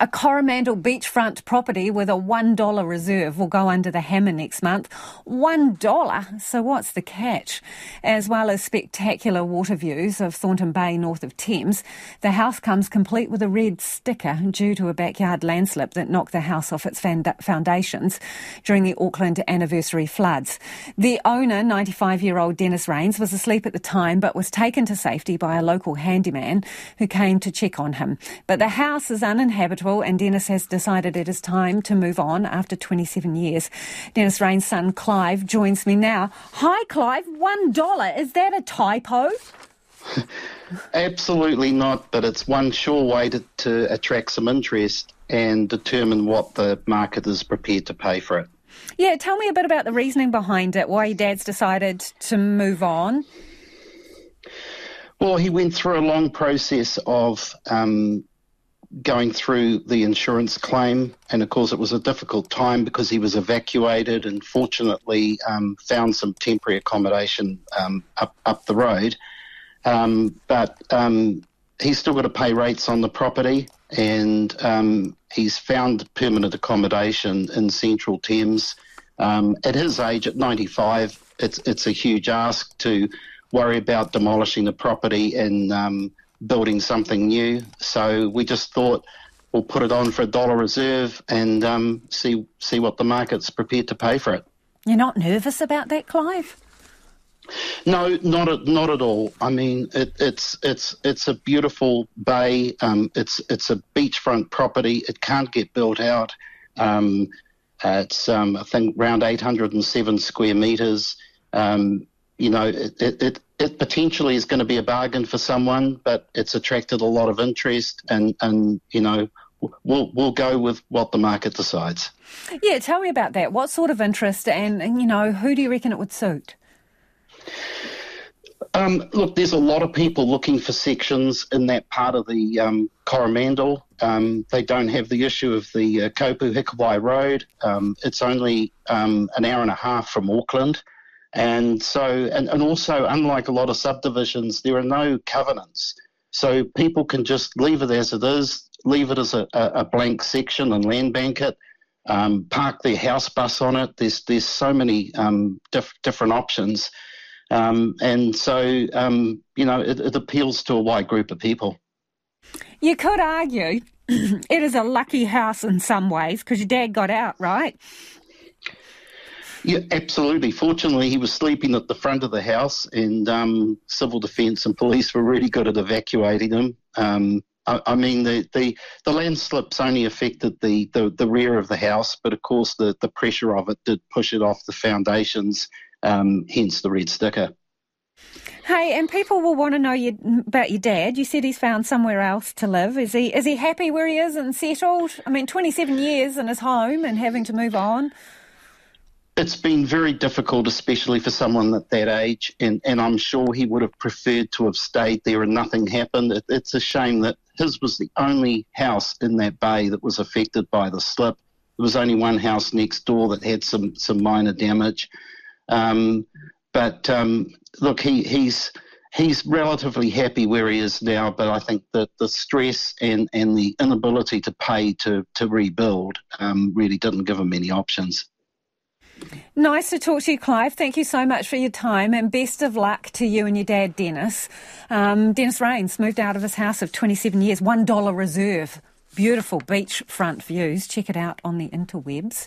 A Coromandel beachfront property with a $1 reserve will go under the hammer next month. $1? So what's the catch? As well as spectacular water views of Thornton Bay north of Thames, the house comes complete with a red sticker due to a backyard landslip that knocked the house off its foundations during the Auckland anniversary floods. The owner, 95-year-old Dennis Raines, was asleep at the time but was taken to safety by a local handyman who came to check on him. But the house is uninhabitable and Dennis has decided it is time to move on after 27 years. Dennis Raines' son Clive joins me now. Hi, Clive. One dollar. Is that a typo? Absolutely not, but it's one sure way to, to attract some interest and determine what the market is prepared to pay for it. Yeah, tell me a bit about the reasoning behind it, why your dad's decided to move on. Well, he went through a long process of um, going through the insurance claim, and of course it was a difficult time because he was evacuated and fortunately um, found some temporary accommodation um, up up the road. Um, but um, he's still got to pay rates on the property, and um, he's found permanent accommodation in Central Thames. Um, at his age, at 95, it's it's a huge ask to worry about demolishing the property and building something new. So we just thought we'll put it on for a dollar reserve and um, see see what the market's prepared to pay for it. You're not nervous about that, Clive? No, not at, not at all. I mean, it, it's it's it's a beautiful bay. Um, it's it's a beachfront property. It can't get built out. Um, it's um, I think around 807 square meters. Um, you know, it, it, it potentially is going to be a bargain for someone, but it's attracted a lot of interest, and and you know, we'll we'll go with what the market decides. Yeah, tell me about that. What sort of interest, and, and you know, who do you reckon it would suit? Um, look, there's a lot of people looking for sections in that part of the um, Coromandel. Um, they don't have the issue of the uh, Kopu Hikuwai Road. Um, it's only um, an hour and a half from Auckland. And so, and, and also, unlike a lot of subdivisions, there are no covenants. So people can just leave it as it is, leave it as a, a blank section and land bank it, um, park their house bus on it. There's there's so many um, diff- different options, um, and so um, you know it, it appeals to a wide group of people. You could argue it is a lucky house in some ways because your dad got out, right? Yeah, absolutely. Fortunately, he was sleeping at the front of the house, and um, civil defence and police were really good at evacuating him. Um, I, I, mean, the, the, the landslips only affected the, the, the, rear of the house, but of course, the, the pressure of it did push it off the foundations, um, hence the red sticker. Hey, and people will want to know you, about your dad. You said he's found somewhere else to live. Is he is he happy where he is and settled? I mean, twenty seven years in his home and having to move on it's been very difficult, especially for someone at that age, and, and I'm sure he would have preferred to have stayed there and nothing happened. It, it's a shame that his was the only house in that bay that was affected by the slip. There was only one house next door that had some some minor damage, um, but um, look, he, he's he's relatively happy where he is now. But I think that the stress and, and the inability to pay to to rebuild um, really didn't give him any options. Nice to talk to you, Clive. Thank you so much for your time and best of luck to you and your dad, Dennis. Um, Dennis Raines moved out of his house of 27 years, $1 reserve. Beautiful beachfront views. Check it out on the interwebs.